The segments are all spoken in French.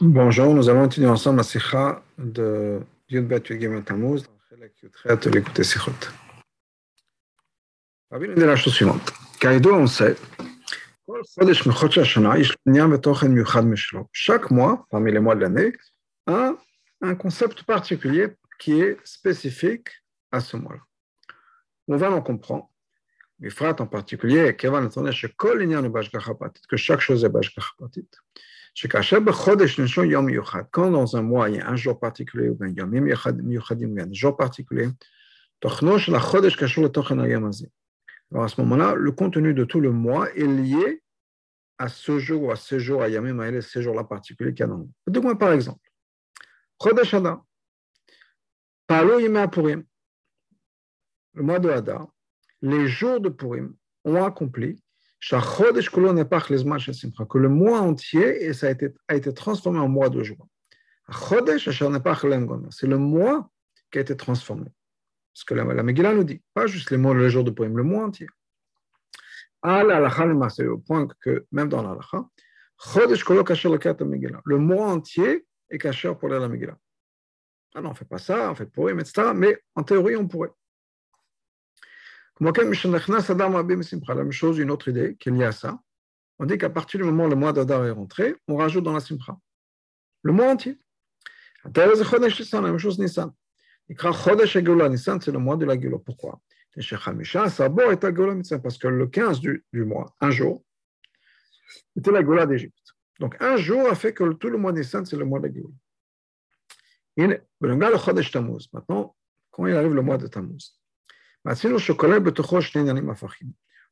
Bonjour, nous allons continuer ensemble la sikha de Yudbet Yudgimel Tammuz dans l'écouter sikhot. Rabbi nous dit la chose suivante. On sait, chaque mois, parmi les mois de l'année, a un concept particulier qui est spécifique à ce mois-là. On va en comprendre. Mifrat en particulier, que chaque chose est Bashgacha Patit. Quand dans un mois, il y a un jour particulier, ou bien il y a un jour particulier, alors à ce moment-là, le contenu de tout le mois est lié à ce jour ou à ce jour, à Yamim Aele, ce jour-là particulier qu'il y a dans le mois. Deux par exemple. Chodesh Hadar. Palo Yimei Purim. Le mois de Hadar, les jours de Purim ont accompli que le mois entier et ça a, été, a été transformé en mois de joie. C'est le mois qui a été transformé. Ce que la, la Megillah nous dit, pas juste le jour de poème, le mois entier. C'est au point que même dans le mois entier est caché pour la Megillah. Ah non, on ne fait pas ça, on fait poème, etc. Mais en théorie, on pourrait. La même chose, une autre idée qu'il y a ça. On dit qu'à partir du moment où le mois d'Adar est rentré, on rajoute dans la Simcha le mois entier. La même chose Nissan. Nissan, c'est le mois de la Gula. Pourquoi? Parce que le 15 du, du mois, un jour, c'était la Gula d'Égypte. Donc un jour a fait que tout le mois Nissan, c'est le mois de la Gula. Maintenant, quand il arrive le mois de Tammuz,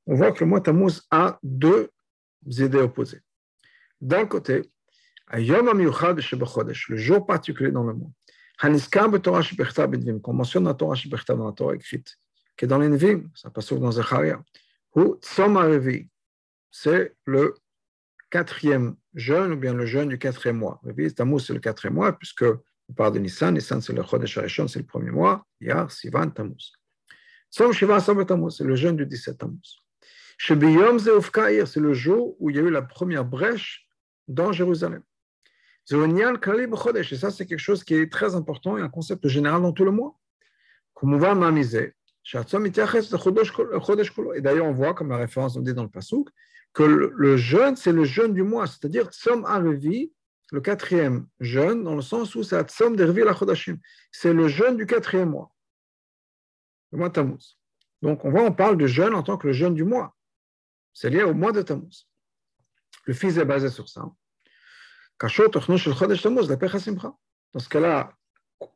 on voit que le mois Tammuz a deux idées opposées. D'un côté, le jour particulier dans le mois, qu'on mentionne la Torah dans la Torah écrite, qui est dans les Nevim, ça passe dans Zecharia, c'est le quatrième jeûne ou bien le jeûne du quatrième mois. Tammuz, c'est le quatrième mois, puisque on parle de Nissan, Nissan, c'est le Chodesh Harishon, c'est le premier mois, Yar, Sivan, Tammuz. Som Shiva c'est le jeûne du 17 Tammuz. Shebiyom c'est le jour où il y a eu la première brèche dans Jérusalem. Et ça, c'est quelque chose qui est très important et un concept général dans tout le mois. Et d'ailleurs, on voit, comme la référence on dit dans le Passouk, que le jeûne, c'est le jeûne du mois, c'est-à-dire Tzom Arevi, le quatrième jeûne, dans le sens où c'est Tzom Dervi la Chodashim. C'est le jeûne du quatrième mois le mois de Tammuz. Donc, on voit, on parle de jeûne en tant que le jeûne du mois. C'est lié au mois de Tammuz. Le fils est basé sur ça. Dans ce cas-là,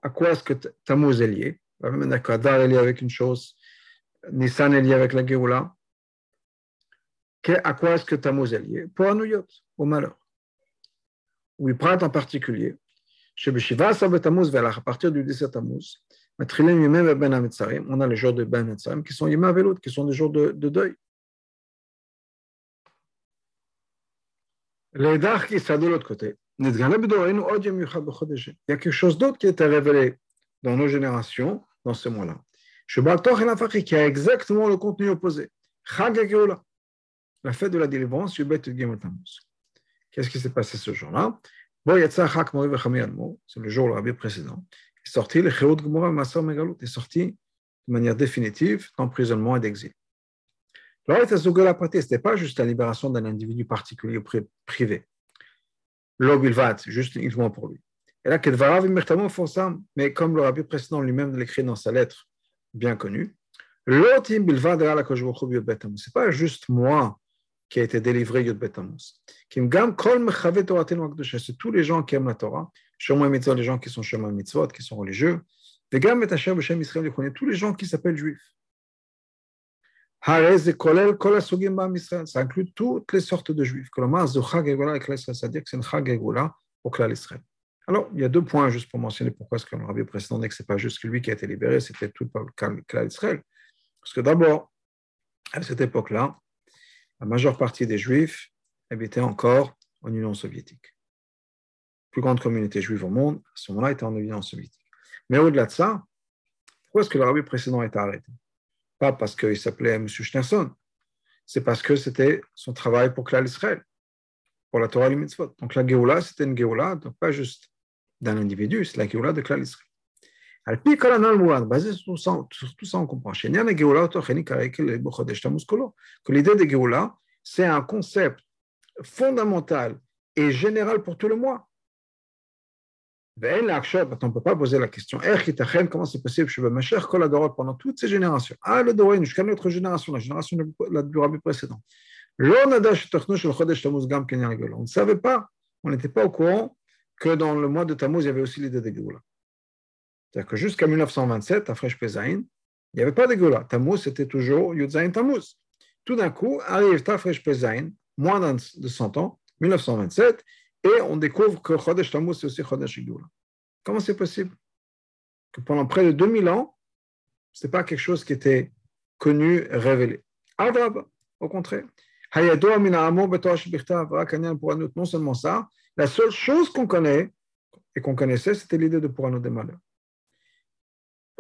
à quoi est-ce que Tammuz est lié? Kadar est lié avec une chose, Nissan est lié avec la Géoula. À quoi est-ce que Tammuz est lié? Pour Anouyot, au malheur. Ou prend en particulier. À partir du 17 Tammuz, on a les jours de Ben Metzarim qui sont Yima Velout, qui sont des jours de, de deuil. Les Dach qui sont de l'autre côté. Il y a quelque chose d'autre qui est révélé dans nos générations, dans ce mois-là. qui a exactement le contenu opposé. La fête de la délivrance, Qu'est-ce qui s'est passé ce jour-là C'est le jour le rabbi précédent est sorti, le Chéout Gomorra Massor Megalout est sorti de manière définitive d'emprisonnement et d'exil. Alors, ce n'était pas juste la libération d'un individu particulier ou privé. L'obilvat, juste uniquement pour lui. Et là, mais comme le rabbi précédent lui-même l'écrit dans sa lettre bien connue, ce n'est pas juste moi qui a été délivré Yud Betamus. C'est tous les gens qui aiment la Torah, Shema Mitzvot, les gens qui sont Shema Mitzvot, qui sont religieux. Vegam et Hashem Hashem Israël, tous les gens qui s'appellent juifs. Ça inclut toutes les sortes de juifs. C'est-à-dire que c'est une Chag au Klal Israël. Alors, il y a deux points juste pour mentionner pourquoi ce que le rabbi précédent dit que ce n'est pas juste lui qui a été libéré, c'était tout le Klal Israël. Parce que d'abord, à cette époque-là, la majeure partie des juifs habitaient encore en Union soviétique plus grande communauté juive au monde, à ce moment-là, était en Union soviétique. Mais au-delà de ça, pourquoi est-ce que le rabbi précédent été arrêté? Pas parce qu'il s'appelait M. Schneerson, c'est parce que c'était son travail pour Klal Israël. pour la Torah et. Donc la Géoula, c'était une Géoula, donc pas juste d'un individu, c'est la Géoula de Klal Israël. Basé sur tout ça, sur tout on comprend. Que l'idée de Géoula, c'est un concept fondamental et général pour tout le mois. Maintenant, on ne peut pas poser la question comment c'est possible je veux cher pendant toutes ces générations? Ah, le jusqu'à notre génération, la génération du rabbi précédent. On ne savait pas, on n'était pas au courant que dans le mois de Tammuz, il y avait aussi l'idée de Géoula. C'est-à-dire que jusqu'à 1927, à Fresh il n'y avait pas de Géoula. Tammuz, c'était toujours Yudzaïn Tammuz. Tout d'un coup, arrive Tafresh Pezaïn, moins de 100 ans, 1927, et on découvre que Chodesh Tammuz, c'est aussi Chodesh Géoula. Comment c'est possible? Que pendant près de 2000 ans, ce n'est pas quelque chose qui était connu, révélé au contraire. Non seulement ça, la seule chose qu'on connaît et qu'on connaissait, c'était l'idée de pour des malheurs.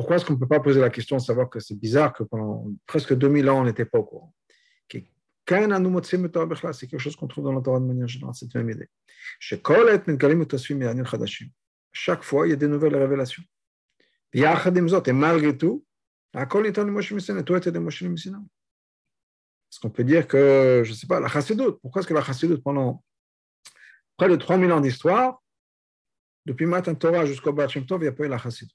Pourquoi est-ce qu'on ne peut pas poser la question de savoir que c'est bizarre que pendant presque 2000 ans, on n'était pas au courant? C'est quelque chose qu'on trouve dans la Torah de manière générale, cette même idée. Chaque fois, il y a des nouvelles révélations. Et malgré tout, est-ce qu'on peut dire que, je ne sais pas, la chassidoute, pourquoi est-ce que la chassidoute, pendant près de 3000 ans d'histoire, depuis Matan Torah jusqu'au Baal Tov, il n'y a pas eu la chassidoute?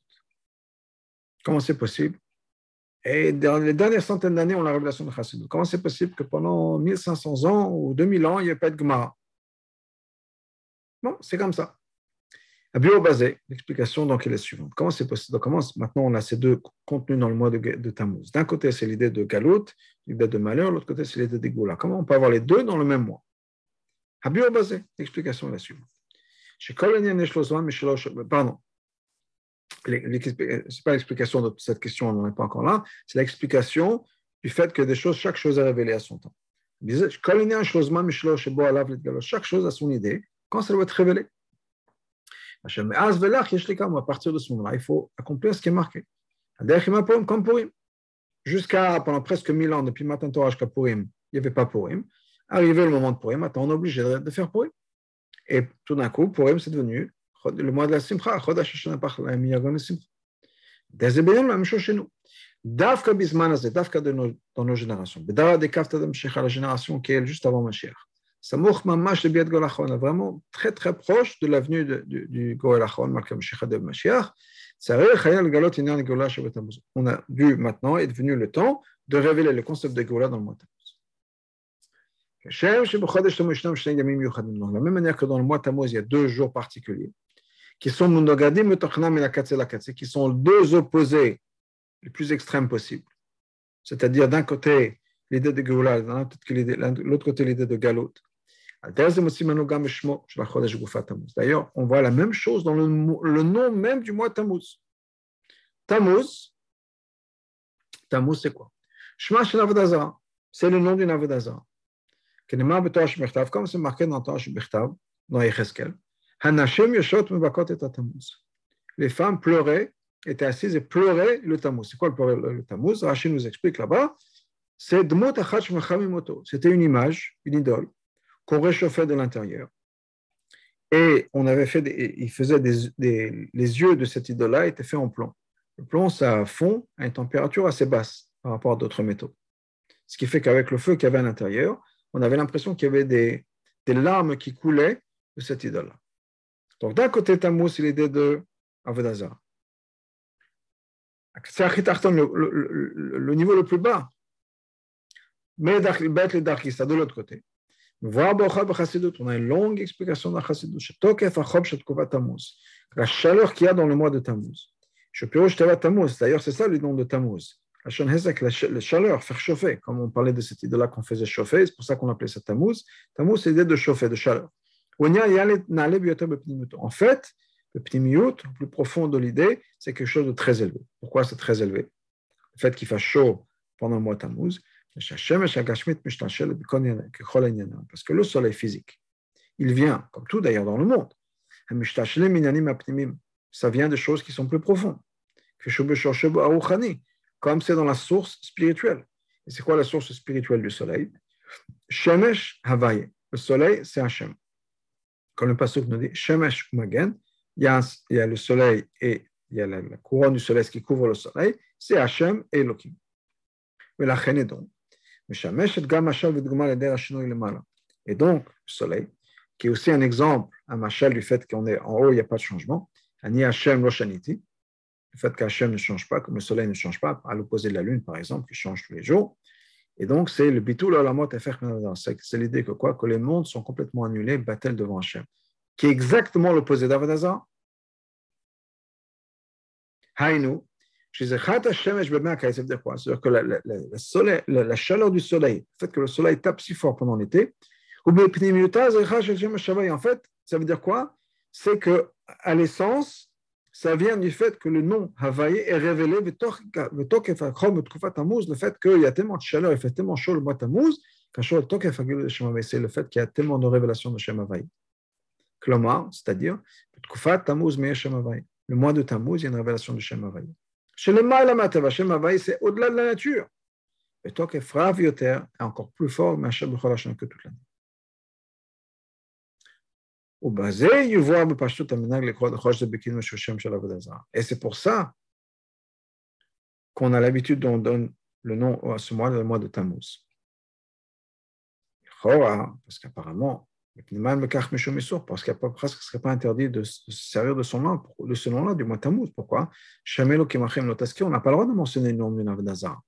Comment c'est possible? Et dans les dernières centaines d'années, on a la révélation de chassidoute. Comment c'est possible que pendant 1500 ans ou 2000 ans, il n'y ait pas de Gemara? Bon, c'est comme ça. À basé, l'explication donc est la suivante? Comment c'est possible? Comment, Maintenant, on a ces deux contenus dans le mois de, Tammuz. D'un côté, c'est l'idée de Galout, l'idée de malheur, l'autre côté, c'est l'idée de Géoula. Comment on peut avoir les deux dans le même mois? À basé, l'explication est la suivante. Pardon. Ce n'est pas l'explication de cette question, on n'en est pas encore là. C'est l'explication du fait que chaque chose est révélée à son temps. Chaque chose a son idée quand ça doit être révélé. À partir de ce moment-là, il faut accomplir ce qui est marqué. Jusqu'à pendant presque 1000 ans, depuis Matin Torah jusqu'à Purim, il n'y avait pas Purim. Arrivé le moment de Purim, maintenant on est obligé de faire Purim. Et tout d'un coup, Purim, c'est devenu le mois de la Simcha, Chodesh Hashanah la Simcha. Des la même chose chez nous. Dafka Bisman, Dafka dans nos générations. Bedara de Kafta de la génération qui est juste avant Mashiach. Samour Mamash de Biat Golachon, vraiment très très proche de l'avenue du, du Golachon, Malkam de Mashiach. On a vu maintenant, est devenu le temps de révéler le concept de Gola dans le mois Tammuz. De la même manière que dans le mois Tammuz, il y a deux jours particuliers qui sont qui sont deux opposés les plus extrêmes possibles. C'est-à-dire d'un côté l'idée de Géoula, de l'autre côté l'idée de Galot. D'ailleurs, on voit la même chose dans le, nom même du mois Tammuz. Tammuz, Tammuz c'est quoi? C'est le nom d'une Avodazara. Comme c'est marqué dans Torah Shebechtav, dans Yecheskel, les femmes pleuraient, étaient assises et pleuraient le Tammuz. C'est quoi le, le Tammuz? Rachid nous explique là-bas. C'est C'était une image, une idole, qu'on réchauffait de l'intérieur. Et on avait fait, il faisait les yeux de cette idole-là étaient faits en plomb. Le plomb, ça fond à une température assez basse par rapport à d'autres métaux. Ce qui fait qu'avec le feu qu'il y avait à l'intérieur, on avait l'impression qu'il y avait des, larmes qui coulaient de cette idole-là. Donc d'un côté, Tammuz, c'est l'idée de Avodazar. C'est le, le, le, niveau le plus bas. Mais Bet le Darkista, de l'autre côté. On a une longue explication dans Chassidut. La chaleur qu'il y a dans le mois de Tammuz. D'ailleurs, c'est ça le nom de Tammuz. La chaleur, faire chauffer. Comme on parlait de cette idée-là qu'on faisait chauffer, c'est pour ça qu'on appelait ça Tammuz. Tammuz, c'est l'idée de chauffer, de chaleur. En fait, le pnimiut, le plus profond de l'idée, c'est quelque chose de très élevé. Pourquoi c'est très élevé Le fait qu'il fasse chaud pendant le mois Tammuz, parce que le soleil physique, il vient, comme tout d'ailleurs dans le monde, ça vient de choses qui sont plus profondes. Comme c'est dans la source spirituelle. Et c'est quoi la source spirituelle du soleil. Le soleil, c'est Hachem. Comme le pasuk nous dit, Shemesh Magen, il y, a, le soleil et il y a la, couronne du soleil qui couvre le soleil, c'est Hachem et Elohim. Mais la et donc, et donc, le soleil, qui est aussi un exemple, un machal du fait qu'on est en haut, il n'y a pas de changement, Ani Hachem Loshaniti, le fait qu'Hachem ne change pas, comme le soleil ne change pas, à l'opposé de la lune, par exemple, qui change tous les jours. Et donc, c'est le bitul olamot C'est l'idée que quoi? Que les mondes sont complètement annulés, battel devant Hachem, qui est exactement l'opposé d'Avodazar. Hainu, c'est-à-dire que la, la, la, soleil, la, chaleur du soleil, le fait que le soleil tape si fort pendant l'été, en fait, ça veut dire quoi? C'est que à l'essence, ça vient du fait que le nom Havaï est révélé, le fait qu'il y a tellement de chaleur, il fait tellement chaud le mois Tammuz, c'est le fait qu'il y a tellement de révélations de Shem Havaï. c'est-à-dire, le mois de Tammuz, il y a une révélation de Shem Havaï. Chez le Maïlamatava, Shem Havaï, c'est au-delà de la nature. Et Tokef Rav Yoter est encore plus fort, mais que toute l'année. Et c'est pour ça qu'on a l'habitude d'en donner le nom à ce mois, le mois de Tammuz. Parce qu'apparemment, parce qu'il ne serait pas interdit de se servir de son nom, de ce nom-là, du mois Tammuz. Pourquoi? On n'a pas le droit de mentionner le nom d'une Avodazar.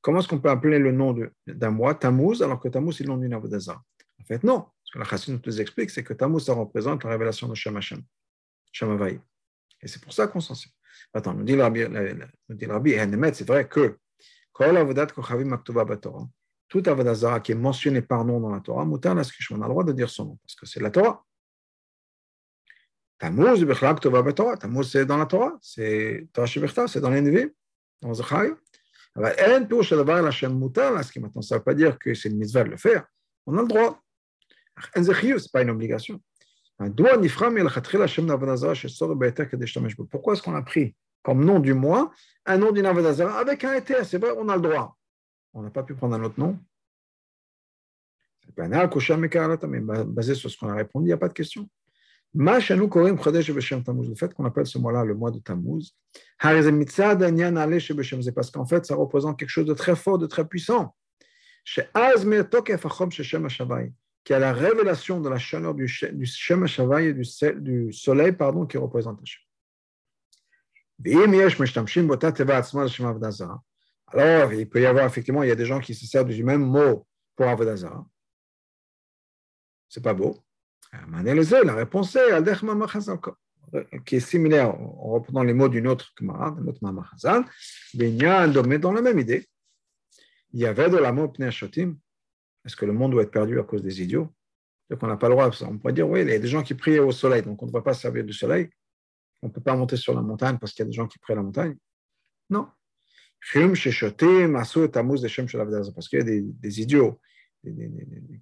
Comment est-ce qu'on peut appeler le nom d'un mois Tammuz alors que Tammuz est le nom d'une Avodazar En fait, non. Ce que la Chassidut nous explique, c'est que Tammuz, ça représente la révélation de Shem Hashem, Shem Et c'est pour ça qu'on s'en sert. Attends, nous dit le Rabbi, c'est vrai que tout Avodazara qui est mentionné par nom dans la Torah, on a le droit de dire son nom, parce que c'est la Torah. Tammuz, Tammuz, c'est dans la Torah, c'est Torah c'est dans les Nevi, dans ça ne veut pas dire que c'est une mitzvah de le faire. On a le droit. Ce n'est pas une obligation. Pourquoi est-ce qu'on a pris comme nom du mois un nom d'une Avodazara avec un éther C'est vrai, on a le droit. On n'a pas pu prendre un autre nom. Mais basé sur ce qu'on a répondu, il n'y a pas de question. Le fait qu'on appelle ce mois-là le mois de Tammuz, c'est parce qu'en fait, ça représente quelque chose de très fort, de très puissant qui a la révélation de la chaleur du, du Shem et du, du, soleil pardon, qui représente Hashem. Alors, il peut y avoir effectivement, il y a des gens qui se servent du même mot pour Avodazara. C'est pas beau. La réponse est qui est similaire en reprenant les mots d'une autre Gemara, d'un autre Mamachazal, dans la même idée. Il y avait de l'amour Pneashotim, est-ce que le monde doit être perdu à cause des idiots Donc on n'a pas le droit. On pourrait dire, oui, il y a des gens qui prient au soleil, donc on ne doit pas se servir du soleil. On ne peut pas monter sur la montagne parce qu'il y a des gens qui prient à la montagne. Non. Parce qu'il y a des, idiots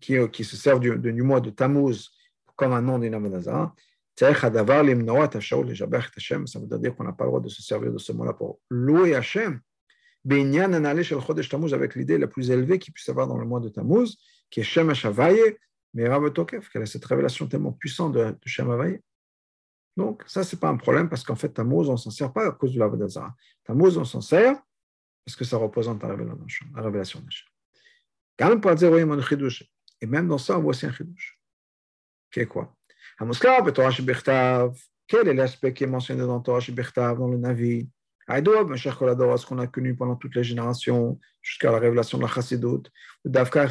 qui, se servent du, du, mois de Tammuz comme un nom d'une Avodazara. Ça veut dire qu'on n'a pas le droit de se servir de ce mot-là pour louer Hachem avec l'idée la plus élevée qu'il puisse avoir dans le mois de Tammuz, qui est Shem Havaye, mais Rav Tokef, qu'elle a cette révélation tellement puissante de, de Shem Havaye. Donc, ça, ce n'est pas un problème parce qu'en fait, Tammuz, on ne s'en sert pas à cause de la Vodazara. Tammuz, on s'en sert parce que ça représente la révélation d'Hachem. Et même dans ça, aussi un chidouche. Qui est quoi? Quel est l'aspect qui est mentionné dans Torah Shebechtav, dans le Navi? Aïdob, cher Kolador, ce qu'on a connu pendant toutes les générations, jusqu'à la révélation de la Chassidut, c'est Davka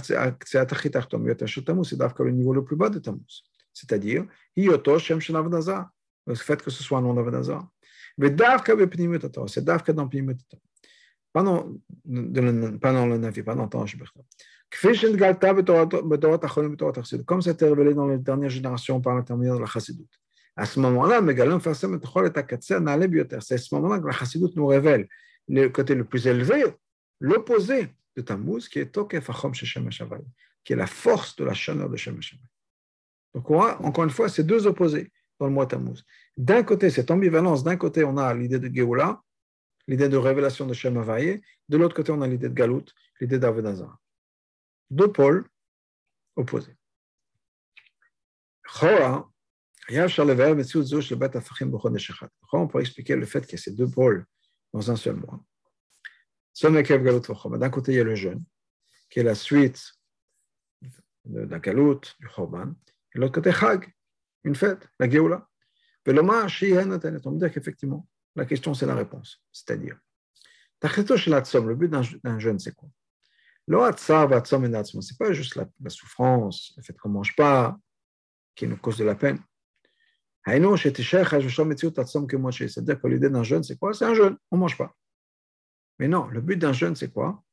le niveau le plus bas de Tammuz. C'est-à-dire, le fait que ce soit un nom d'Avdaza. Mais Davka c'est Davka dans Pnimut Pendant le Navi, pendant le temps, Comme ça a été révélé dans les dernières générations par l'intermédiaire de la Chassidut. À ce moment-là, c'est à ce moment-là que la Chassidut nous révèle le côté le plus élevé, l'opposé de Tammuz, qui est Tokef Achom Sheshem qui est la force de la chaleur de Shem Donc, on a, encore une fois, ces deux opposés dans le mois Tammuz. D'un côté, cette ambivalence, d'un côté, on a l'idée de Géoula, l'idée de révélation de Shem de l'autre côté, on a l'idée de Galout, l'idée d'Avedazar. Deux pôles opposés. On pourrait expliquer le fait qu'il y a ces deux pôles dans un seul mois? D'un côté, il y a le jeûne, qui est la suite de la galoute, du Chorban, et de l'autre côté, Chag, une fête, la Géoula. On veut dire qu'effectivement, la question, c'est la réponse. C'est-à-dire, le but d'un jeûne, c'est quoi? Ce n'est pas juste la, la souffrance, le fait qu'on ne mange pas, qui nous cause de la peine. C'est-à-dire que l'idée d'un jeûne, c'est quoi? C'est un jeûne, on ne mange pas. Mais non, le but d'un jeûne, c'est quoi?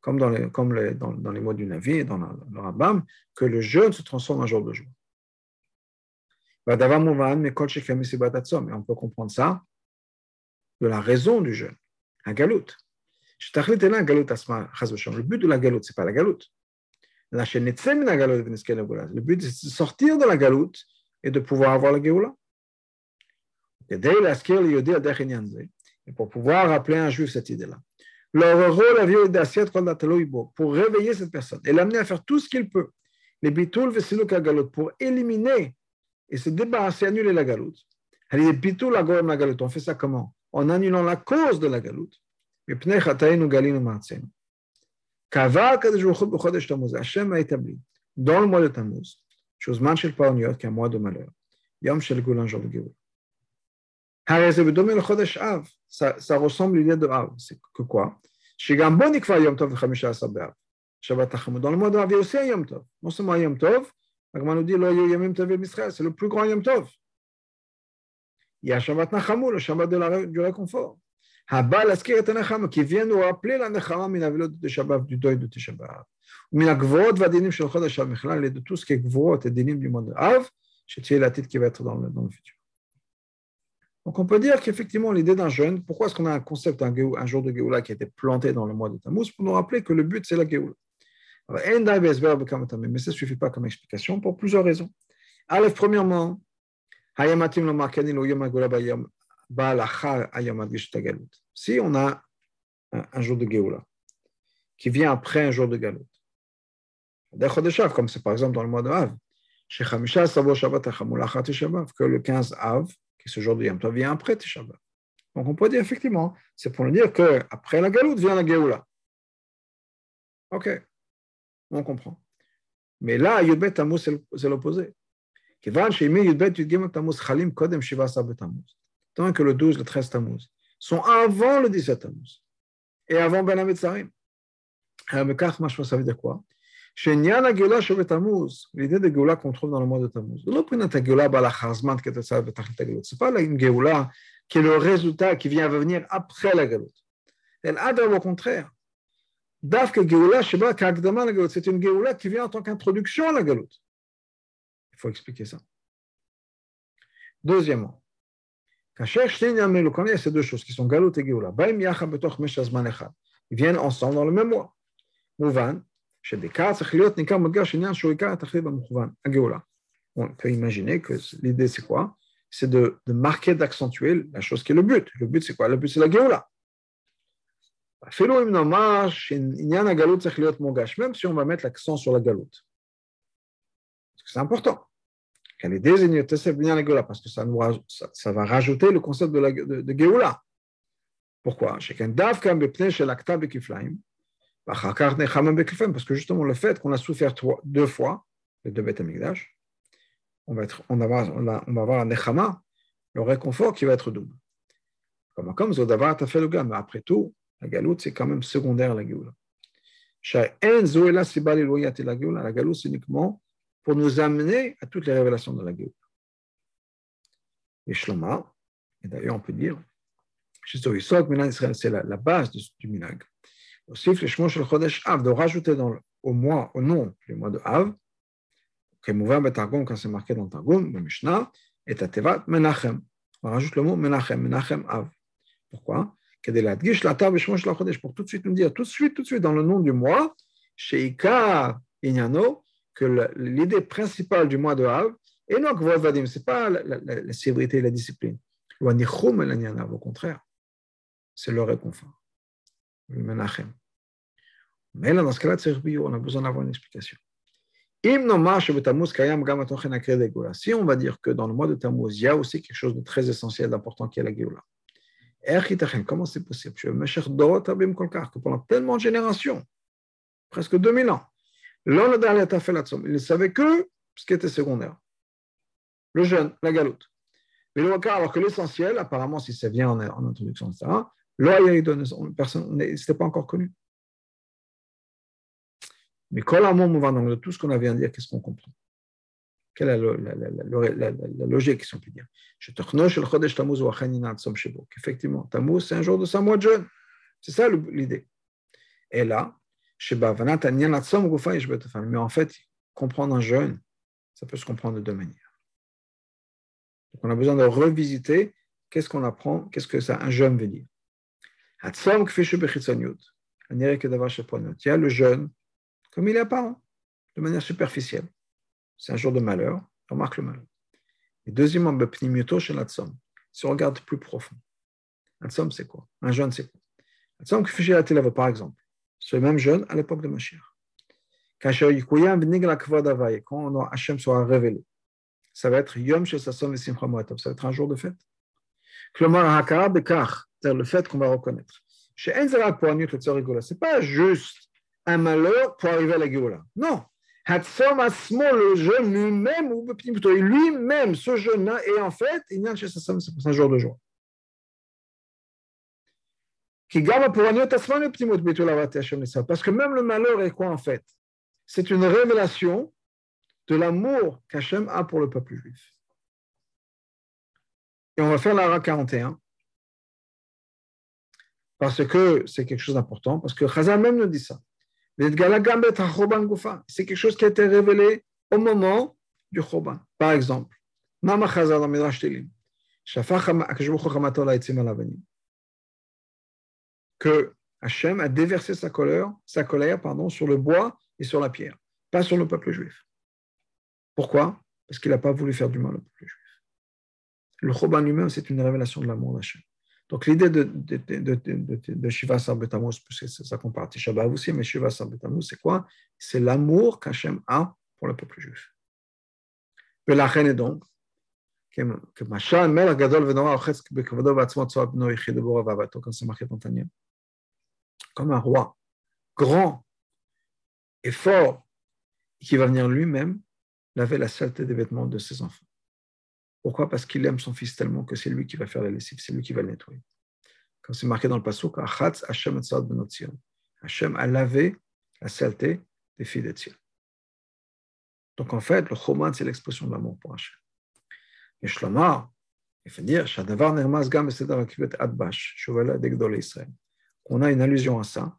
Comme dans les, comme les, dans, dans les mots du Navi, dans le Rambam, que le jeûne se transforme en jour de joie. Et on peut comprendre ça de la raison du jeûne, la galoute. Le but de la galoute, ce n'est pas la galoute. Le but, c'est de sortir de la galoute et de pouvoir avoir la Géoula. Et pour pouvoir rappeler un juif cette idée-là. Leur rôle pour réveiller cette personne et l'amener à faire tout ce qu'il peut. Les bitoul pour éliminer et se débarrasser, annuler la galoute. On fait ça comment En annulant la cause de la galoute. Hachem a établi dans le mois de Tammuz, chose manchel paoniot, qui est un mois de malheur, Yom Shel Goul, un jour de Géoul. Ça, ça ressemble à l'idée de Av. C'est que quoi Shigam Nikva Yom Tov Chamisha Asabeav. Shabbat Hachamud. Dans le mois de Av, il a aussi un Yom Tov. Non seulement un Yom Tov, c'est le plus grand Yom Tov. Y a Shabbat Nachamou, le Shabbat du réconfort qui vient nous rappeler la Nechama de Shabbat, du deuil de Tisha B'Av. Minagvorot vadinim shel Chodesh Michlal, et de tout ce qui est Gvorot et dinim du monde de Av, chez la tête qui va être dans le, dans le futur. Donc on peut dire qu'effectivement l'idée d'un jeûne, pourquoi est-ce qu'on a un concept, un, un, jour de Géoula qui a été planté dans le mois de Tammuz, pour nous rappeler que le but c'est la Géoula? Mais ça ne suffit pas comme explication pour plusieurs raisons. Aleph, premièrement, Hayamatim lo markani lo yom si on a un, jour de Géoula qui vient après un jour de Galout, comme c'est par exemple dans le mois de Av, que le 15 Av, qui est ce jour de Yom Tov, vient après Tisha Donc on peut dire effectivement, c'est pour nous dire qu'après la Galout vient la Géoula. Ok, on comprend. Mais là, Yudbet Tammuz, c'est l'opposé. כיוון שימי י"ב י"ג תמוז חלים קודם 17 בתמוז tant que le 12, le 13 Tammuz, sont avant le 17 Tammuz et avant Ben Ametzarim. Ça veut dire quoi? L'idée de Géoula qu'on trouve dans le mois de Tammuz. Ce n'est pas une Géoula qui est le résultat qui vient venir après la Géoula. Elle a au contraire. C'est une Géoula qui vient en tant qu'introduction à la Géoula. Il faut expliquer ça. Deuxièmement, il y a ces deux choses qui sont Galut et Géoula, ils viennent ensemble dans le même mois. Mouvan, on peut imaginer que l'idée c'est quoi? C'est de, marquer, d'accentuer la chose qui est le but. Le but c'est quoi? Le but c'est la Géoula. Même si on va mettre l'accent sur la galoute. C'est important qu'elle est désignée parce que ça, nous, ça, ça, va rajouter le concept de, la, de, de. Pourquoi? Parce que justement, le fait qu'on a souffert trois, deux fois, les deux bêtes Amigdash, on va, être, on, va avoir, on, va, on va avoir un Nechama, le réconfort qui va être double. Comme comme Zodavar a fait le gars, mais après tout, la galoute, c'est quand même secondaire la Géoula. La galoute, c'est uniquement pour nous amener à toutes les révélations de la Géoula. Et Shloma, et d'ailleurs on peut dire, c'est la, la base du, minag. Aussi, le de rajouter dans au mois, au nom du mois de Av, quand c'est marqué dans Targum, le Mishnah, et Tevat Menachem. On rajoute le mot Menachem, Menachem Av. Pourquoi? Pour tout de suite nous dire, tout de suite, tout de suite, dans le nom du mois, Sheikar Inyano, l'idée principale du mois de Av, non que Vadim, ce n'est pas la, sévérité et la discipline. Au contraire, c'est le réconfort. Mais là, dans ce cas-là, on a besoin d'avoir une explication. Si on va dire que dans le mois de Tammuz, il y a aussi quelque chose de très essentiel, d'important qui est la Géoula. Comment c'est possible? Que pendant tellement de générations, presque 2000 ans, il ne savait que ce qui était secondaire. Le jeûne, la galoute. Mais alors que l'essentiel, apparemment, si ça vient en, introduction, etc., personne, n'était pas encore connu. Mais quand l'amour va dans tout ce qu'on a vient de dire, qu'est-ce qu'on comprend? Quelle est la, la, la, logique, si on peut dire? Effectivement, Tammuz, c'est un jour de sa mois de jeûne. C'est ça l'idée. Et là, mais en fait, comprendre un jeûne, ça peut se comprendre de deux manières. Donc on a besoin de revisiter qu'est-ce qu'on apprend, qu'est-ce que ça, un jeûne veut dire. Il y a le jeûne comme il est apparent, de manière superficielle. C'est un jour de malheur, on remarque le malheur. Et deuxièmement, si on regarde plus profond, c'est quoi? Un jeûne, c'est quoi? Par exemple, le même jeûne à l'époque de Mashiach. Quand Hachem sera révélé, ça va être Yom Shesasson Simcha ça va être un jour de fête. C'est-à-dire le fait qu'on va reconnaître. Ce n'est pas juste un malheur pour arriver à la Géoula. Non. le jeune lui-même, ou plutôt lui-même, ce jeune-là, est en fait, il c'est pour un jour de joie. Parce que même le malheur est quoi en fait? C'est une révélation de l'amour qu'Hachem a pour le peuple juif. Et on va faire l'Ara 41 parce que c'est quelque chose d'important, parce que Chazal même nous dit ça. C'est quelque chose qui a été révélé au moment du Choban. Par exemple, Mama Chazal dans Midrash Telim, que Hachem a déversé sa colère, sa colère pardon, sur le bois et sur la pierre, pas sur le peuple juif. Pourquoi? Parce qu'il n'a pas voulu faire du mal au peuple juif. Le Choban lui-même, c'est une révélation de l'amour d'Hachem. Donc l'idée de, de, de, de, Shiva Sarbetamuz, puisque ça compare à aussi, mais Shiva Sarbetamuz, c'est quoi? C'est l'amour qu'Hachem a pour le peuple juif. Et la reine est donc, comme c'est marqué dans comme un roi grand et fort, qui va venir lui-même laver la saleté des vêtements de ses enfants. Pourquoi? Parce qu'il aime son fils tellement que c'est lui qui va faire la lessive, c'est lui qui va le nettoyer. Comme c'est marqué dans le passage, Hashem Hashem a lavé la saleté des filles d'Etzion. Donc en fait, le Choman, c'est l'expression de l'amour pour Hashem. Et Shlomar, il faut dire, Shadavar Nermaz Gam Adbash, Israël. On a une allusion à ça,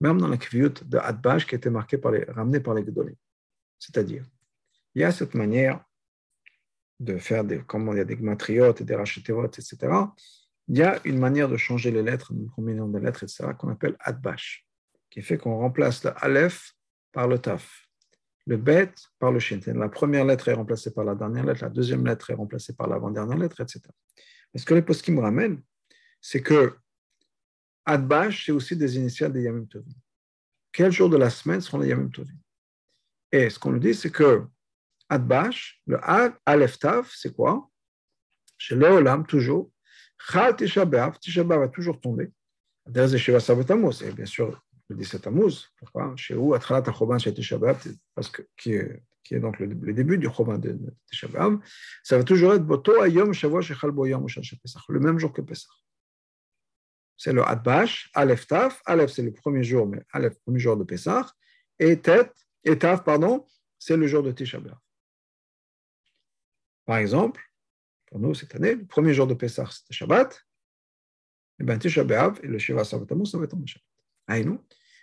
même dans la kviyut de Adbash qui été marquée par les, ramenée par les Gdolim. C'est-à-dire, il y a cette manière de faire des, comment il des matriotes et des racheterotes, etc., il y a une manière de changer les lettres, une combinaison de lettres, etc., qu'on appelle adbash, qui fait qu'on remplace le aleph par le taf, le bet par le shin. La première lettre est remplacée par la dernière lettre, la deuxième lettre est remplacée par l'avant-dernière lettre, etc. Ce que les postes me ramènent, c'est que adbash, c'est aussi des initiales des Yamim Tovim. Quel jour de la semaine seront les Yamim Tovim? Et ce qu'on nous dit, c'est que Adbash, le Aleph Tav, c'est quoi? Chez l'Olam, toujours. Chal Tisha B'Av, Tisha B'Av va toujours tomber. Et bien sûr le 17 Tammuz. Pourquoi? Chez où? Atchalat HaChoban chez Tisha B'Av, parce que, qui, est, qui est donc le, le début du Choban de, Tisha B'Av, ça va toujours être Boto Ayom Shavua Shechal Bo Yom le même jour que Pesach. C'est le Adbash, Aleph Tav. Aleph, c'est le premier jour, mais Aleph, premier jour de Pesach. Et et Tav, pardon, c'est le jour de Tisha. Par exemple, pour nous cette année, le premier jour de Pessah, c'était Shabbat. Et bien, Tisha B'Av et le Shiva Sabbatamus, ça va être en Shabbat. Aïnou.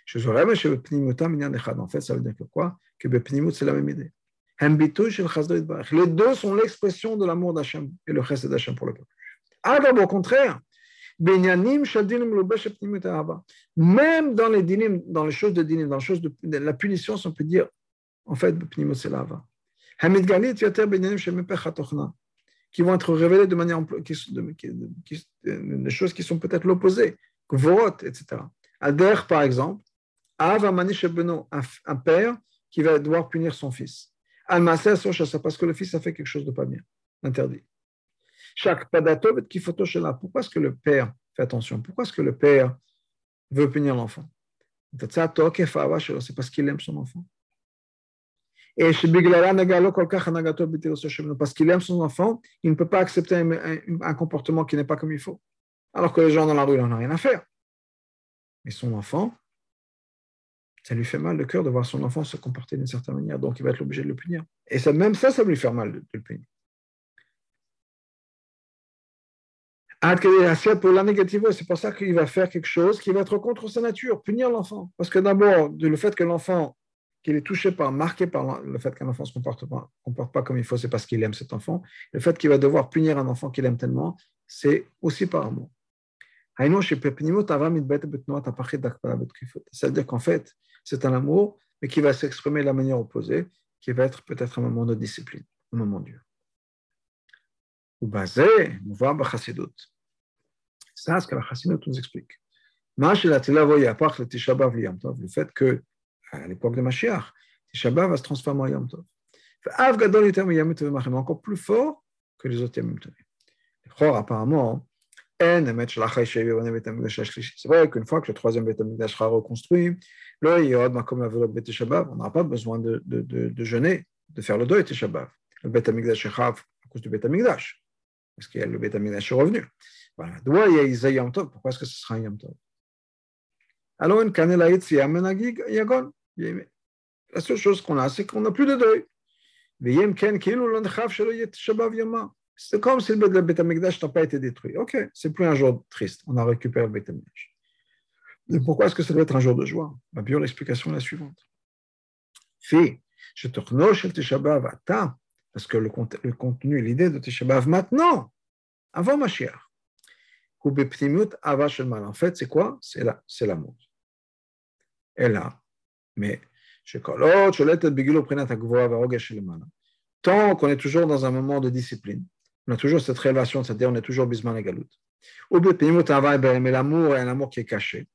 Je vous rappelle, chez Pnimutam, En fait, ça veut dire que quoi? Que Pnimut, c'est la même idée. Les deux sont l'expression de l'amour d'Hachem et le chesed d'Hachem pour le peuple. Alors, au contraire, même dans les dinim, dans les choses de dinim, dans les choses de, la punition, on peut dire, en fait, qui vont être révélés de manière qui, qui, des choses qui sont peut-être l'opposé, Kvorot, etc. Alder, par exemple, un père qui va devoir punir son fils. C'est parce que le fils a fait quelque chose de pas bien, interdit. Chaque qui Pourquoi est-ce que le père fait attention Pourquoi est-ce que le père veut punir l'enfant? C'est parce qu'il aime son enfant. Et parce qu'il aime son enfant, il ne peut pas accepter un, comportement qui n'est pas comme il faut. Alors que les gens dans la rue, n'en ont rien à faire. Mais son enfant, ça lui fait mal le cœur de voir son enfant se comporter d'une certaine manière, donc il va être obligé de le punir. Et même ça, ça va lui faire mal de, le punir. C'est pour ça qu'il va faire quelque chose qui va être contre sa nature, punir l'enfant. Parce que d'abord, le fait que l'enfant, qu'il est touché par, marqué par le fait qu'un enfant ne se comporte pas, comme il faut, c'est parce qu'il aime cet enfant. Le fait qu'il va devoir punir un enfant qu'il aime tellement, c'est aussi par amour. C'est-à-dire qu'en fait, c'est un amour, mais qui va s'exprimer de la manière opposée, qui va être peut-être un moment de discipline, un moment dur. Ou basé, on Ça, ce que la Chassidut nous explique. Le fait que, à l'époque de Mashiach, Tisha va se transformer en Yom Tov. Encore plus fort que les autres Yom Tov. Apparemment, c'est vrai qu'une fois que le troisième Beth sera reconstruit, y on n'aura pas besoin de, de, de, de, jeûner, de faire le deuil de Shabbat. Le Beth Amikdash à cause du Beth Amikdash, parce que le Beth Amikdash est revenu. Voilà. Pourquoi est-ce que ce sera un Yom Tov? Alors, une yagon. La seule chose qu'on a, c'est qu'on n'a plus de deuil. C'est comme si le Beth n'a pas été détruit. Ok, c'est plus un jour triste. On a récupéré le Beth. Mais pourquoi est-ce que ça doit être un jour de joie? Ma bien, l'explication est la suivante. Fille, je te le Tishabav à parce que le, contenu, l'idée de Tishabav maintenant, avant Mashiach. En fait, c'est quoi? C'est l'amour. Et là, mais tant qu'on est toujours dans un moment de discipline, on a toujours cette relation, c'est-à-dire on est toujours bisman et galout. Ou mais l'amour est un amour qui est caché.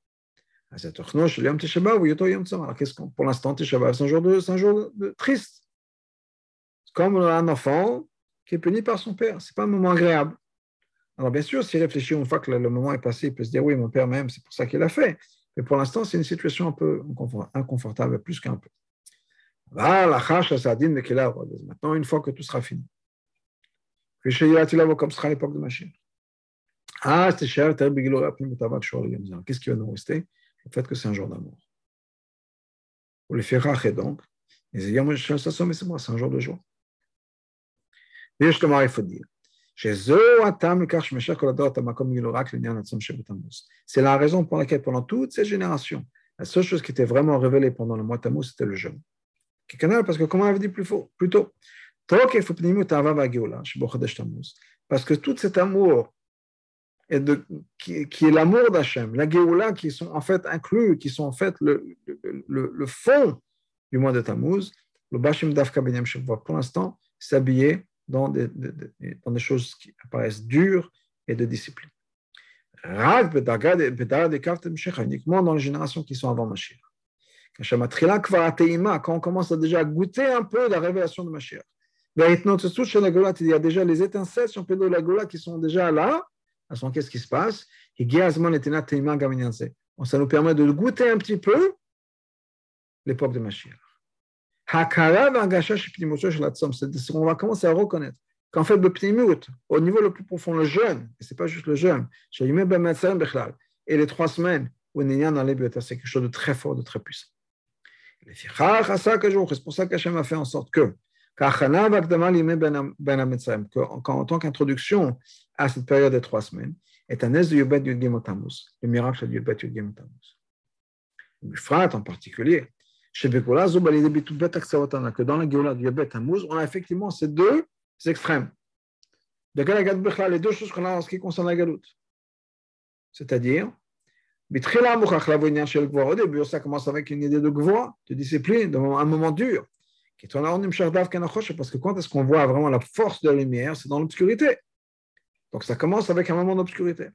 Pour l'instant, c'est un jour, de, un jour de, triste. Comme un enfant qui est puni par son père. Ce n'est pas un moment agréable. Alors, bien sûr, s'il réfléchit une fois que le moment est passé, il peut se dire oui, mon père même, c'est pour ça qu'il l'a fait. Mais pour l'instant, c'est une situation un peu inconfortable, plus qu'un peu. Maintenant, une fois que tout sera fini, comme sera l'époque de Mashiach. Ah, c'est cher, Qu'est-ce qui va nous rester? Le fait que c'est un jour d'amour. Pour les faire et donc, c'est un jour de joie. Mais justement, il faut dire. C'est la raison pour laquelle, pendant toutes ces générations, la seule chose qui était vraiment révélée pendant le mois Tammuz, c'était le jeûne. Parce que, comme on avait dit plus, plus tôt, parce que tout cet amour de, qui, est l'amour d'Hachem, la Géoula qui sont en fait inclus, qui sont en fait le, le, fond du mois de Tammuz, le Bashim Dafka Ben va pour l'instant s'habiller dans des, dans des choses qui apparaissent dures et de discipline. Uniquement dans les générations qui sont avant Mashiach. Quand on commence à déjà goûter un peu la révélation de Mashiach. Il y a déjà les étincelles sur de la Gola qui sont déjà là. Qu'est-ce qui se passe? Ça nous permet de goûter un petit peu l'époque de Mashiach. On va commencer à reconnaître. Qu'en fait, le au niveau le plus profond, le jeûne, et ce n'est pas juste le jeûne, et les trois semaines c'est quelque chose de très fort, de très puissant. C'est pour ça qu'Hachem a fait en sorte que, en tant qu'introduction à cette période de trois semaines, est un de Yubet le miracle de Yubet Yudgim Frat en particulier, dans la Géoula de Yubet on a effectivement ces deux extrêmes. Les deux choses qu'on a en ce qui concerne la galoute. C'est-à-dire, début, ça commence avec une idée de gvoa, de discipline, un moment dur. Parce que quand est-ce qu'on voit vraiment la force de la lumière C'est dans l'obscurité. Donc ça commence avec un moment d'obscurité.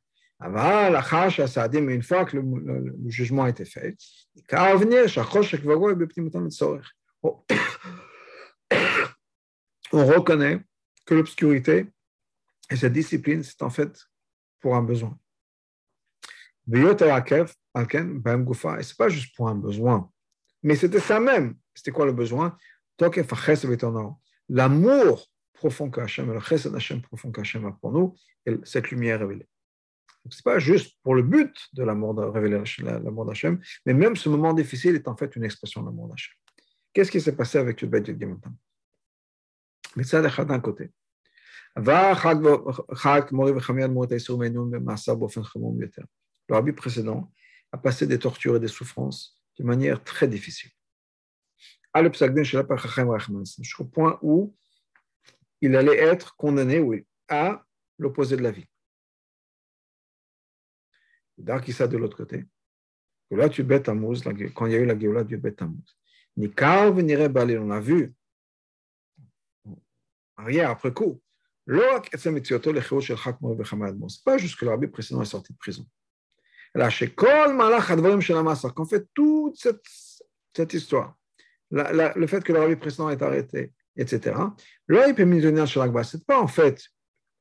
Mais une fois que le, jugement a été fait, on reconnaît que l'obscurité et cette discipline, c'est en fait pour un besoin. Et ce n'est pas juste pour un besoin, mais c'était ça même. C'était quoi le besoin? L'amour profond qu'Hachem, le chesed Hachem profond qu'Hachem a pour nous, et cette lumière révélée. Ce n'est pas juste pour le but de l'amour de révéler l'amour d'Hachem, mais même ce moment difficile est en fait une expression de l'amour d'Hachem. Qu'est-ce qui s'est passé avec le Beit Gemontam Mais ça, d'un côté. Le rabbi précédent a passé des tortures et des souffrances de manière très difficile. Jusqu'au point où il allait être condamné à l'opposé de la vie. Ça de l'autre côté. Quand il y a eu la Géoula du bête à Ni Balé, on a vu, arrière, après coup. C'est pas juste que le rabbi précédent est sorti de prison. Là, fait, toute cette, histoire, le fait que le rabbi précédent est arrêté, etc., ce n'est pas en fait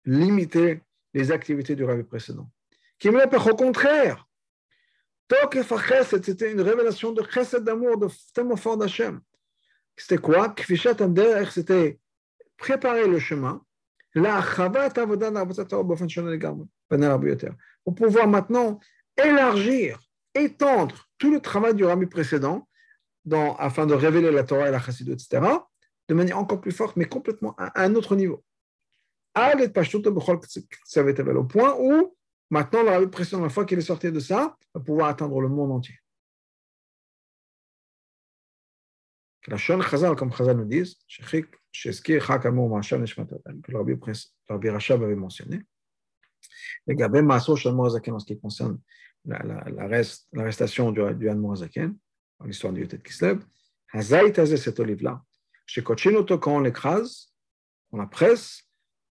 limiter les activités du rabbi précédent. Me au contraire. C'était une révélation de chesed d'amour, de tellement fort d'Hachem. C'était quoi? C'était préparer le chemin pour pouvoir maintenant élargir, étendre tout le travail du Rabbi précédent afin de révéler la Torah et la Chassidut, etc., de manière encore plus forte, mais complètement à un autre niveau. Au point où, maintenant, le précédent, la fois qu'il est sorti de ça, va pouvoir atteindre le monde entier. La Shon Chazal, comme Chazal nous dit, que Rabbi Rachab avait mentionné, et Gabé Maso Shal Morazaken en ce qui concerne l'arrestation du, du Han Morazaken, dans l'histoire du Yotet Kislev, Hazaït Hazé, cet olive-là, chez Kochinoto, quand on l'écrase, on la presse,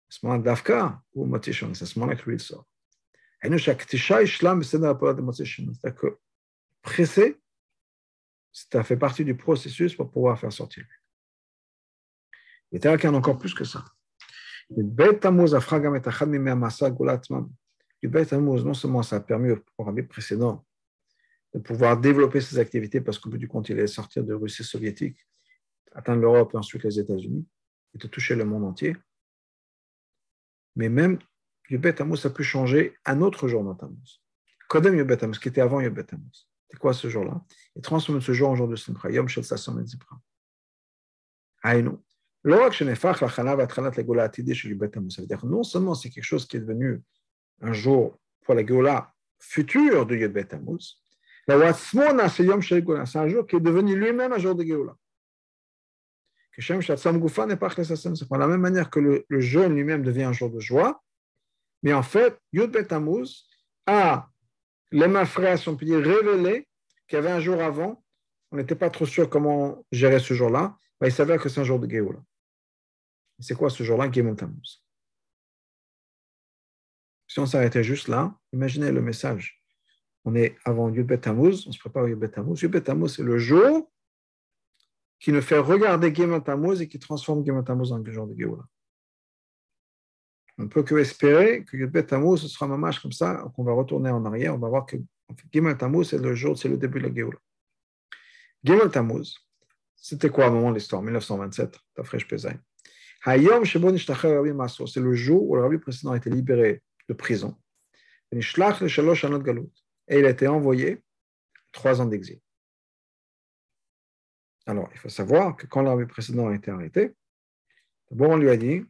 à ce moment-là, Dafka, ou Motishon, c'est à ce moment-là que lui il sort. C'est-à-dire que presser, ça fait partie du processus pour pouvoir faire sortir. Il était a encore plus que ça. Le Beit Tammuz et. Le Beit Tammuz, non seulement ça a permis au rabbi précédent de pouvoir développer ses activités parce qu'au bout du compte, il allait sortir de Russie soviétique, atteindre l'Europe et ensuite les États-Unis et de toucher le monde entier. Mais même Yubet Tammuz a pu changer un autre jour dans Tammuz. Kodem Yubet Tammuz, qui était avant Yubet Tammuz. C'est quoi ce jour-là? Il transforme ce jour en jour de Simcha, Yom Shel Sassom et Zipra. Aïnou. Non seulement c'est quelque chose qui est devenu un jour pour la Géoula future de Yud Bet Tammuz, c'est un jour qui est devenu lui-même un jour de Géoula. De la même manière que le, le jeûne lui-même devient un jour de joie, mais en fait, Yud Tammuz a les mafrés, si on peut dire, révélé qu'il y avait un jour avant, on n'était pas trop sûr comment gérer ce jour-là, il s'avère que c'est un jour de Géoula. C'est quoi ce jour-là, Gimel Tammuz Si on s'arrêtait juste là, imaginez le message. On est avant Yud Tammuz, on se prépare au Yud Tammuz. Yud c'est le jour qui nous fait regarder Tammuz et qui transforme Gimel Tammuz en jour de Géoula. On ne peut que espérer que Yud Tammuz, sera un match comme ça, qu'on va retourner en arrière, on va voir que Gimel Tammuz, c'est le jour, c'est le début de la Géoula. Gimel Tammuz, c'était quoi au moment de l'histoire? 1927, Tafresh Pezaï. Hayom c'est le jour où le rabbi précédent a été libéré de prison. Et il a été envoyé trois ans d'exil. Alors, il faut savoir que quand le rabbi précédent a été arrêté, d'abord on lui a dit,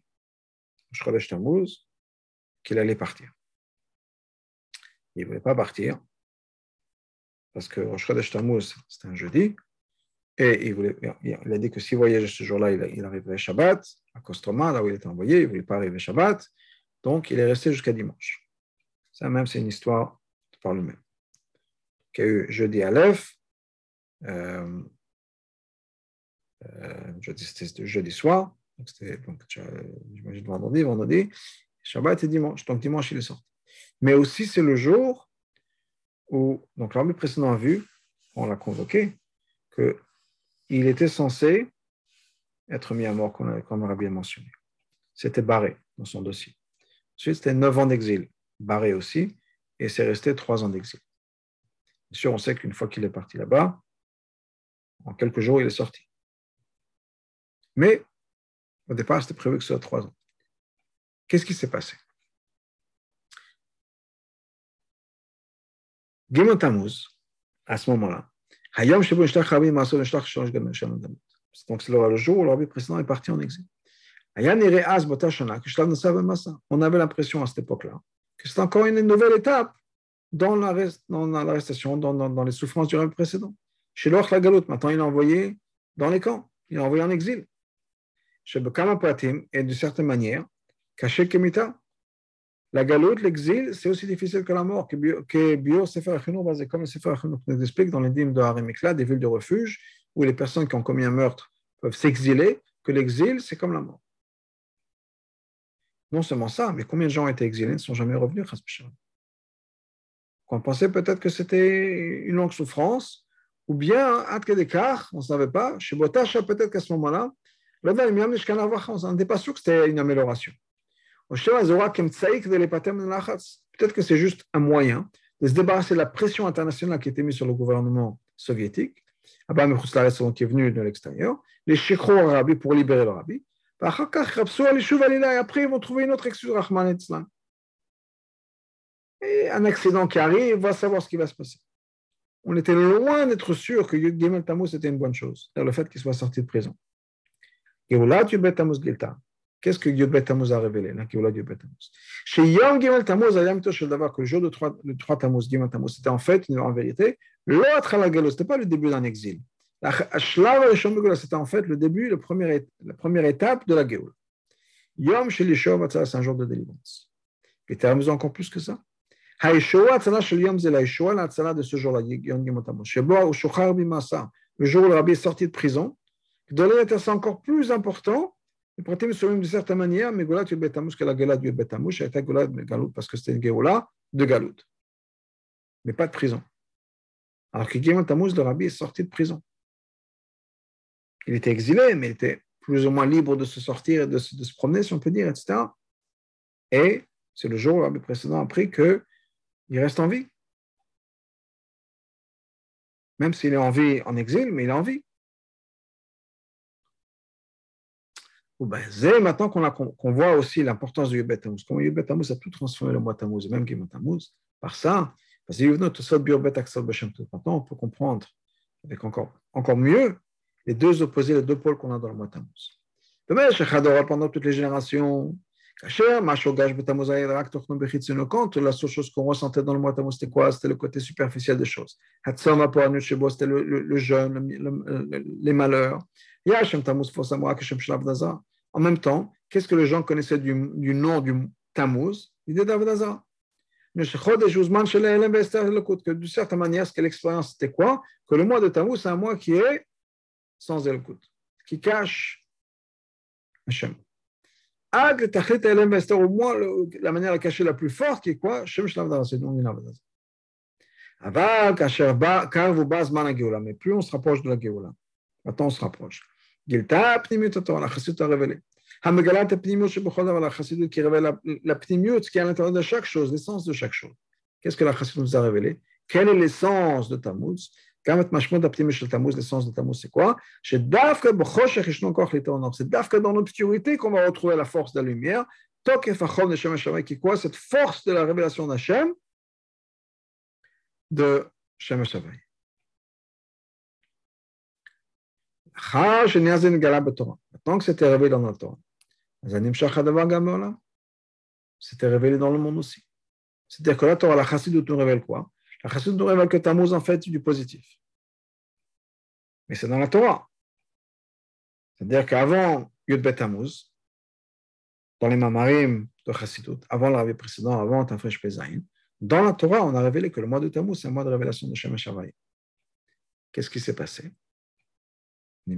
qu'il allait partir. Il ne voulait pas partir parce que Rosh Tammuz, c'était un jeudi, et il, voulait, il a dit que s'il voyageait ce jour-là, il, il arriverait Shabbat, à Kostroma, là où il était envoyé, il ne voulait pas arriver Shabbat, donc il est resté jusqu'à dimanche. Ça même, c'est une histoire par lui-même. Qu'il y a eu jeudi Aleph, euh, euh, jeudi, jeudi soir, donc donc, j'imagine vendredi, vendredi, Shabbat et dimanche. Donc dimanche, il est sorti. Mais aussi, c'est le jour où, donc l'armée précédente a vu, on l'a convoqué, que il était censé être mis à mort, comme, comme Rabbi a mentionné. C'était barré dans son dossier. Ensuite, c'était neuf ans d'exil, barré aussi, et c'est resté trois ans d'exil. Bien sûr, on sait qu'une fois qu'il est parti là-bas, en quelques jours, il est sorti. Mais au départ, c'était prévu que ce soit trois ans. Qu'est-ce qui s'est passé? Tammuz, à ce moment-là, donc c'est le jour où le rabbi précédent est parti en exil. On avait l'impression à cette époque-là que c'était encore une nouvelle étape dans l'arrestation, dans, les souffrances du rabbi précédent. Chez l'Orch la maintenant il est envoyé dans les camps, il est envoyé en exil. Et de certaine manière, caché Kemita, la galoute, l'exil, c'est aussi difficile que la mort, que Bio Sefer Achinour, comme le Sefer nous explique dans les dîmes de Harimikla, des villes de refuge, où les personnes qui ont commis un meurtre peuvent s'exiler, que l'exil, c'est comme la mort. Non seulement ça, mais combien de gens ont été exilés ne sont jamais revenus, On pensait peut-être que c'était une longue souffrance, ou bien, un d'écart, on ne savait pas. Chez Botacha, peut-être qu'à ce moment-là, on n'était pas sûr que c'était une amélioration. Peut-être que c'est juste un moyen de se débarrasser de la pression internationale qui était mise sur le gouvernement soviétique. Abba Mechouslares qui est venu de l'extérieur. Les Shekro Arabi pour libérer le Rabbi. Et après, ils vont trouver une autre excuse, Rahman et un accident qui arrive, on va savoir ce qui va se passer. On était loin d'être sûr que Yud Gimel était une bonne chose, le fait qu'il soit sorti de prison. Yud Tammuz Gilta. Qu'est-ce que Yud Tammuz a révélé? La Géoula Yud Tammuz. Chez Yom Gimel Tammuz, que le jour de 3, le 3 Tammuz, Gimel Tammuz, c'était en fait, en vérité, l'autre à la Géoula, ce n'était pas le début d'un exil. C'était en fait le début, le premier, la première étape de la Géoula. Yom chez Yeshua c'est un jour de délivrance. Et Tammuz encore plus que ça. Haïshoa, Tzala Shel Yom, c'est la Haïshoa, la Tzala de ce jour-là, Yom Gimel Tammuz. Sheboa ou Shochar Bimasa, le jour où le rabbi est sorti de prison. Donner c'est encore plus important les pratim sont d'une certaine manière, mais Golat Betamouch, que la Golat du Betamouch, a été Golat de Galout, parce que c'était une Géoula de Galout. Mais pas de prison. Alors que Gimel Tammuz, le rabbi, est sorti de prison. Il était exilé, mais il était plus ou moins libre de se sortir et de se, de se promener, si on peut dire, etc. Et c'est le jour où le rabbi précédent a appris qu'il reste en vie. Même s'il est en vie en exil, mais il est en vie. Maintenant qu'on voit aussi l'importance du Yubet Tammuz. Comment Yubet Tammuz a tout transformé le mois Tammuz, et même Gimel Tammuz, par ça, parce que Maintenant, on peut comprendre avec encore, encore mieux les deux opposés, les deux pôles qu'on a dans le mois Tammuz. Pendant toutes les générations, la seule chose qu'on ressentait dans le mois Tammuz, c'était quoi? C'était le côté superficiel des choses. C'était le, le, le jeûne, les malheurs. En même temps, qu'est-ce que les gens connaissaient du, nom du Tammuz? L'idée d'Avodazara. Que d'une certaine manière, ce que l'expérience c'était quoi? Que le mois de Tammuz, c'est un mois qui est sans Elkut, qui cache Hashem. Ag, au moins la manière à cacher la plus forte, qui est quoi? Shem c'est le nom Mais plus on se rapproche de la Géoula, maintenant on se rapproche. Gilta pnimut la chassidut a révélé. Hamegalat pnimut shebechol la chassidut qui révèle la, la pnimut qui est à l'intérieur de chaque chose, l'essence de chaque chose. Qu'est-ce que la chassidut nous a révélé Quelle est l'essence de Tammuz גם את משמעות הפנימי של תמוז, l'essence de Tammuz, c'est quoi שדווקא בחושך ישנו כוח להתעונות. C'est דווקא dans l'obscurité qu'on va retrouver la force de la lumière. תוקף החום לשם השמיים, qui quoi Cette force de la révélation d'Hachem, de Shem Shavai. Maintenant que c'était révélé dans la Torah, c'était révélé dans le monde aussi. C'est-à-dire que la Torah, la Chassidut nous révèle quoi? La Chassidut nous révèle que Tammuz, en fait, du positif. Mais c'est dans la Torah. C'est-à-dire qu'avant Yud Bet Tammuz, dans les Mamarim de Chassidut, avant l'arrivée précédente, avant Tafresh Pezaïn, dans la Torah, on a révélé que le mois de Tammuz, c'est un mois de révélation de Shem. Qu'est-ce qui s'est passé?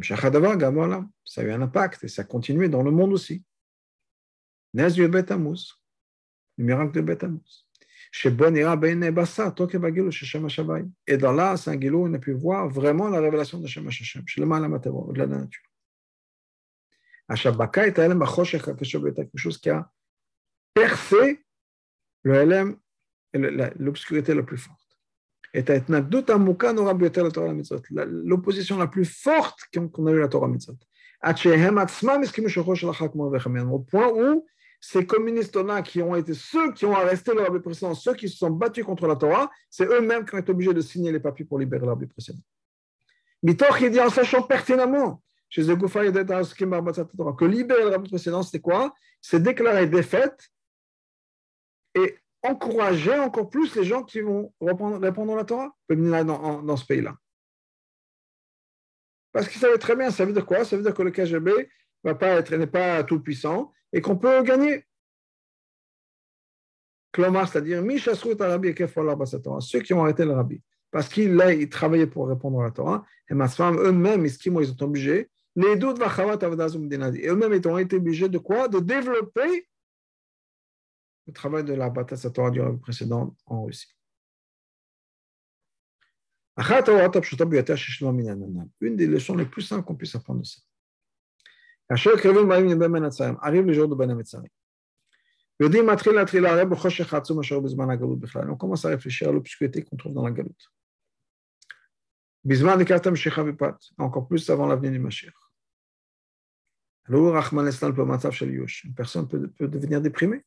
Ça a eu un impact et ça a continué dans le monde aussi. Le miracle de Bet Et dans là, un Gilou, on a pu voir vraiment la révélation de Shem Hashem, au-delà de la nature. Ashabaka est quelque chose qui a percé le LM, l'obscurité la plus forte. Et l'opposition la plus forte qu'on a eu à la Torah Mitzvot. Au point où ces communistes-là qui ont été ceux qui ont arrêté le rabbi précédent, ceux qui se sont battus contre la Torah, c'est eux-mêmes qui ont été obligés de signer les papiers pour libérer le rabbi précédent. Mitoch, il dit en sachant pertinemment chez que libérer le rabbi précédent, c'était quoi? C'est déclarer défaite et encourager encore plus les gens qui vont répondre, à la Torah dans, dans ce pays-là. Parce qu'ils savaient très bien, ça veut dire quoi? Ça veut dire que le KGB va pas n'est pas tout puissant et qu'on peut gagner. Klomar, c'est-à-dire, ceux qui ont arrêté le rabbi, parce qu'il il travaillait pour répondre à la Torah, et ma femme, eux-mêmes, ils sont obligés, les doutes eux-mêmes, ils ont été obligés de quoi? De développer le travail de la bataille Torah du précédent en Russie. Une des leçons les plus simples qu'on puisse apprendre de ça. Arrive le jour de Ben. On commence à réfléchir à l'obscurité qu'on trouve dans la galoute. Encore plus avant l'avenir du Mashiach. Une personne peut, peut devenir déprimée.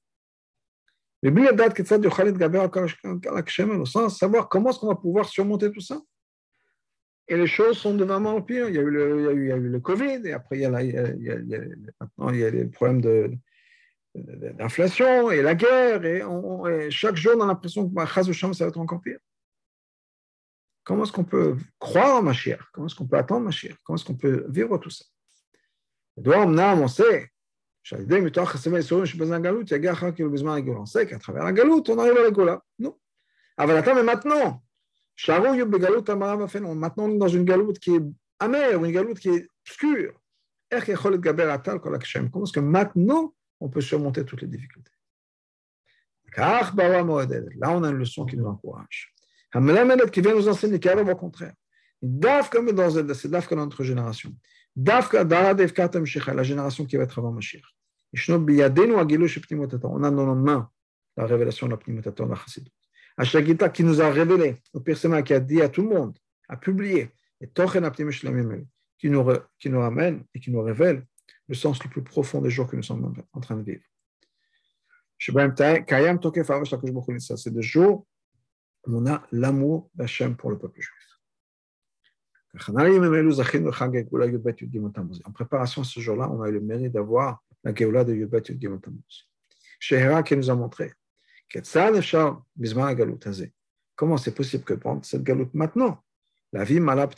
Sans savoir comment est-ce qu'on va pouvoir surmonter tout ça. Et les choses sont devenant pire. Il y a eu le, il y a eu, il y a eu le Covid, et après, il y a, il y a, maintenant, il y a les problèmes de, d'inflation et la guerre, et, on, et chaque jour, on a l'impression que bah, ça va être encore pire. Comment est-ce qu'on peut croire en ma chère? Comment est-ce qu'on peut attendre ma chère? Comment est-ce qu'on peut vivre tout ça? On sait on sait qu'à travers la galoute, on arrive à la gola. Non. mais maintenant, maintenant on est dans une galoute qui est amère, une galoute qui est obscure. Comment est-ce que maintenant on peut surmonter toutes les difficultés Là, on a une leçon qui nous encourage. qui vient nous enseigner qu'il au contraire. Dans c'est notre génération. La génération qui va être avant Mashiach. On a dans nos mains la révélation de la Pnimataton, la Chassidut. Ashagita qui nous a révélé, le Persema qui a dit à tout le monde, a publié, et Tochen qui nous, qui nous ramène et qui nous révèle le sens le plus profond des jours que nous sommes en train de vivre. C'est des jours où on a l'amour d'Hachem pour le peuple juif. En préparation à ce jour-là, on a eu le mérite d'avoir la Géoula de Yudbet Yud Shehera qui nous a montré comment c'est possible que prendre cette galoute maintenant? La vie malab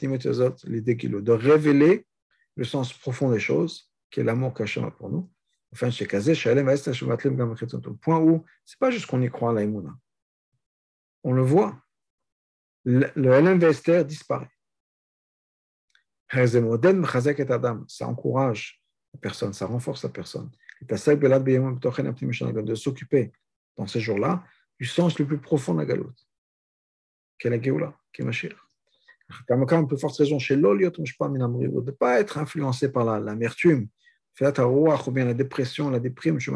l'idée de révéler le sens profond des choses, qui est l'amour a pour nous. Enfin, chez Kazé, au point où c'est pas juste qu'on y croit à l'aïmouna. On le voit. Le Vester disparaît. Ça encourage la personne, ça renforce la personne. De s'occuper dans ces jours-là du sens le plus profond de la galoute, est la Géoula, qui est forte raison chez l'oliot, de pas être influencé par la dépression, la déprime. C'est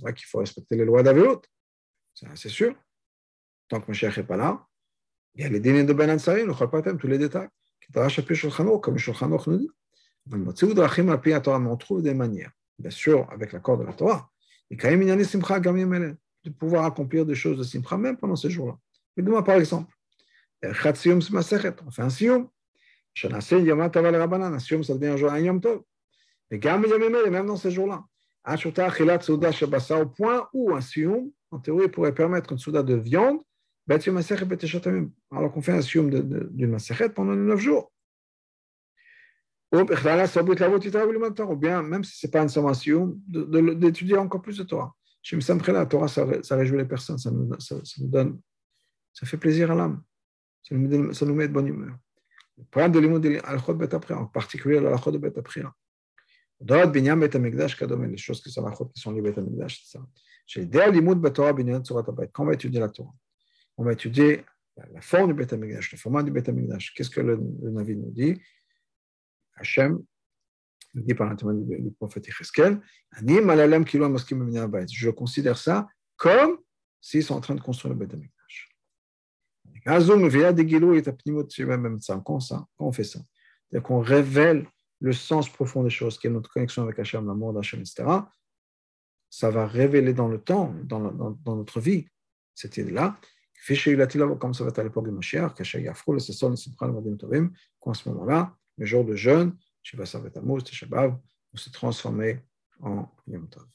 vrai qu'il faut respecter les lois c'est sûr. Tant que Mashiach n'est pas là, il y a les dîners de Ben Ansari, le Chalpatem, tous les détails. Comme Shulchan nous dit. On trouve des manières, bien sûr, avec l'accord de la Torah, et quand même, il y a de pouvoir accomplir des choses de Simcha même pendant ces jours-là. Par exemple, on fait un Siyum. Shanase Yom Tov Rabbanan, un devient un jour un Yom Tov. Et même dans ces jours-là. Où un Siyum, en théorie, pourrait permettre une souda de viande alors qu'on fait un sium d'une pendant neuf jours. Ou bien, même si ce n'est pas un sommation, d'étudier encore plus de Torah. Chez la Torah, ça, ça réjouit les personnes, ça nous, ça, donne, ça fait plaisir à l'âme, ça, ça, nous met de bonne humeur. Le de l'imoud en particulier la de Bet Dorat Binyan Bet Amigdash Kadom, les choses qui sont Tzorat Abayt, quand on va étudier la Torah, on va étudier la forme du Bet Amigdash, le format du Bet Amigdash. Qu'est-ce que le, Navi nous dit? Hachem, dit par l'intermédiaire du prophète Yecheskel, je considère ça comme s'ils sont en train de construire le Bet Amigdash. Quand on fait ça, c'est-à-dire qu'on révèle le sens profond des choses, qui est notre connexion avec Hachem, l'amour d'Hachem, etc., ça va révéler dans le temps, dans, dans notre vie, cette idée-là. Comme ça va être à l'époque de Mashiach, qu'à ce moment-là, le jour de jeûne, Shiva Savet Amos, Teshabav, on s'est transformé en Yom Tov.